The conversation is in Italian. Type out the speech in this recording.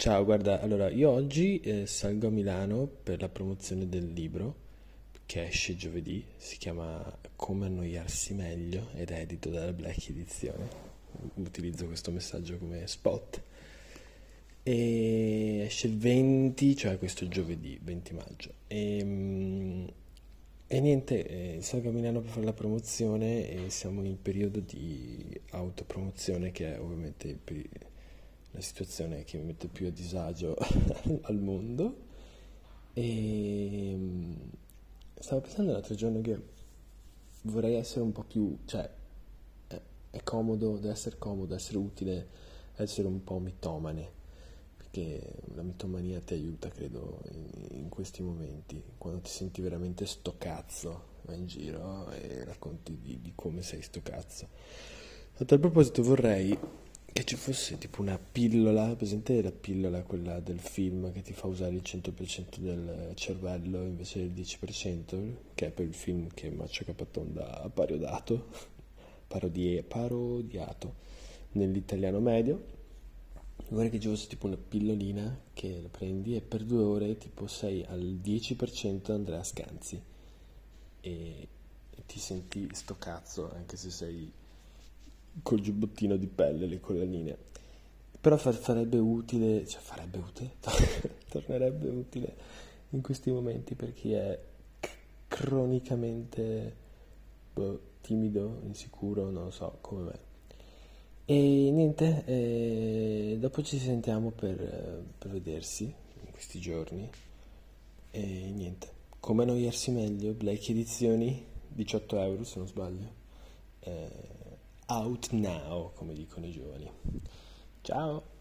Ciao, guarda, allora io oggi eh, salgo a Milano per la promozione del libro che esce giovedì, si chiama Come annoiarsi meglio ed è edito dalla Black Edizione. Utilizzo questo messaggio come spot. E esce il 20, cioè questo giovedì, 20 maggio. E, mm, e niente, eh, salgo a Milano per fare la promozione e siamo in periodo di autopromozione che è ovviamente la situazione che mi mette più a disagio al mondo. E mm, stavo pensando l'altro giorno che vorrei essere un po' più, cioè, è, comodo, deve essere comodo, essere utile, essere un po' mitomane, perché la mitomania ti aiuta, credo, in, in questi momenti, quando ti senti veramente sto cazzo, vai in giro e racconti di, di come sei sto cazzo. A tal proposito vorrei che ci fosse tipo una pillola, presente la pillola, quella del film che ti fa usare il 100% del cervello invece del 10%, che è per il film che Maccio Capatonda ha parodiato, parodie, parodiato nell'italiano medio. Vorrei che ci fosse tipo una pillolina che la prendi e per due ore tipo sei al 10% Andrea Scanzi e, e ti senti sto cazzo anche se sei col giubbottino di pelle, le collanine. Però farebbe utile, cioè farebbe utile, tornerebbe utile in questi momenti per chi è cronicamente boh, timido, insicuro, non so, come me. E niente, eh, dopo ci sentiamo per, per vedersi in questi giorni. E niente, come annoiarsi meglio, Blake Edizioni, 18 euro se non sbaglio. Eh, out now, come dicono i giovani. Ciao!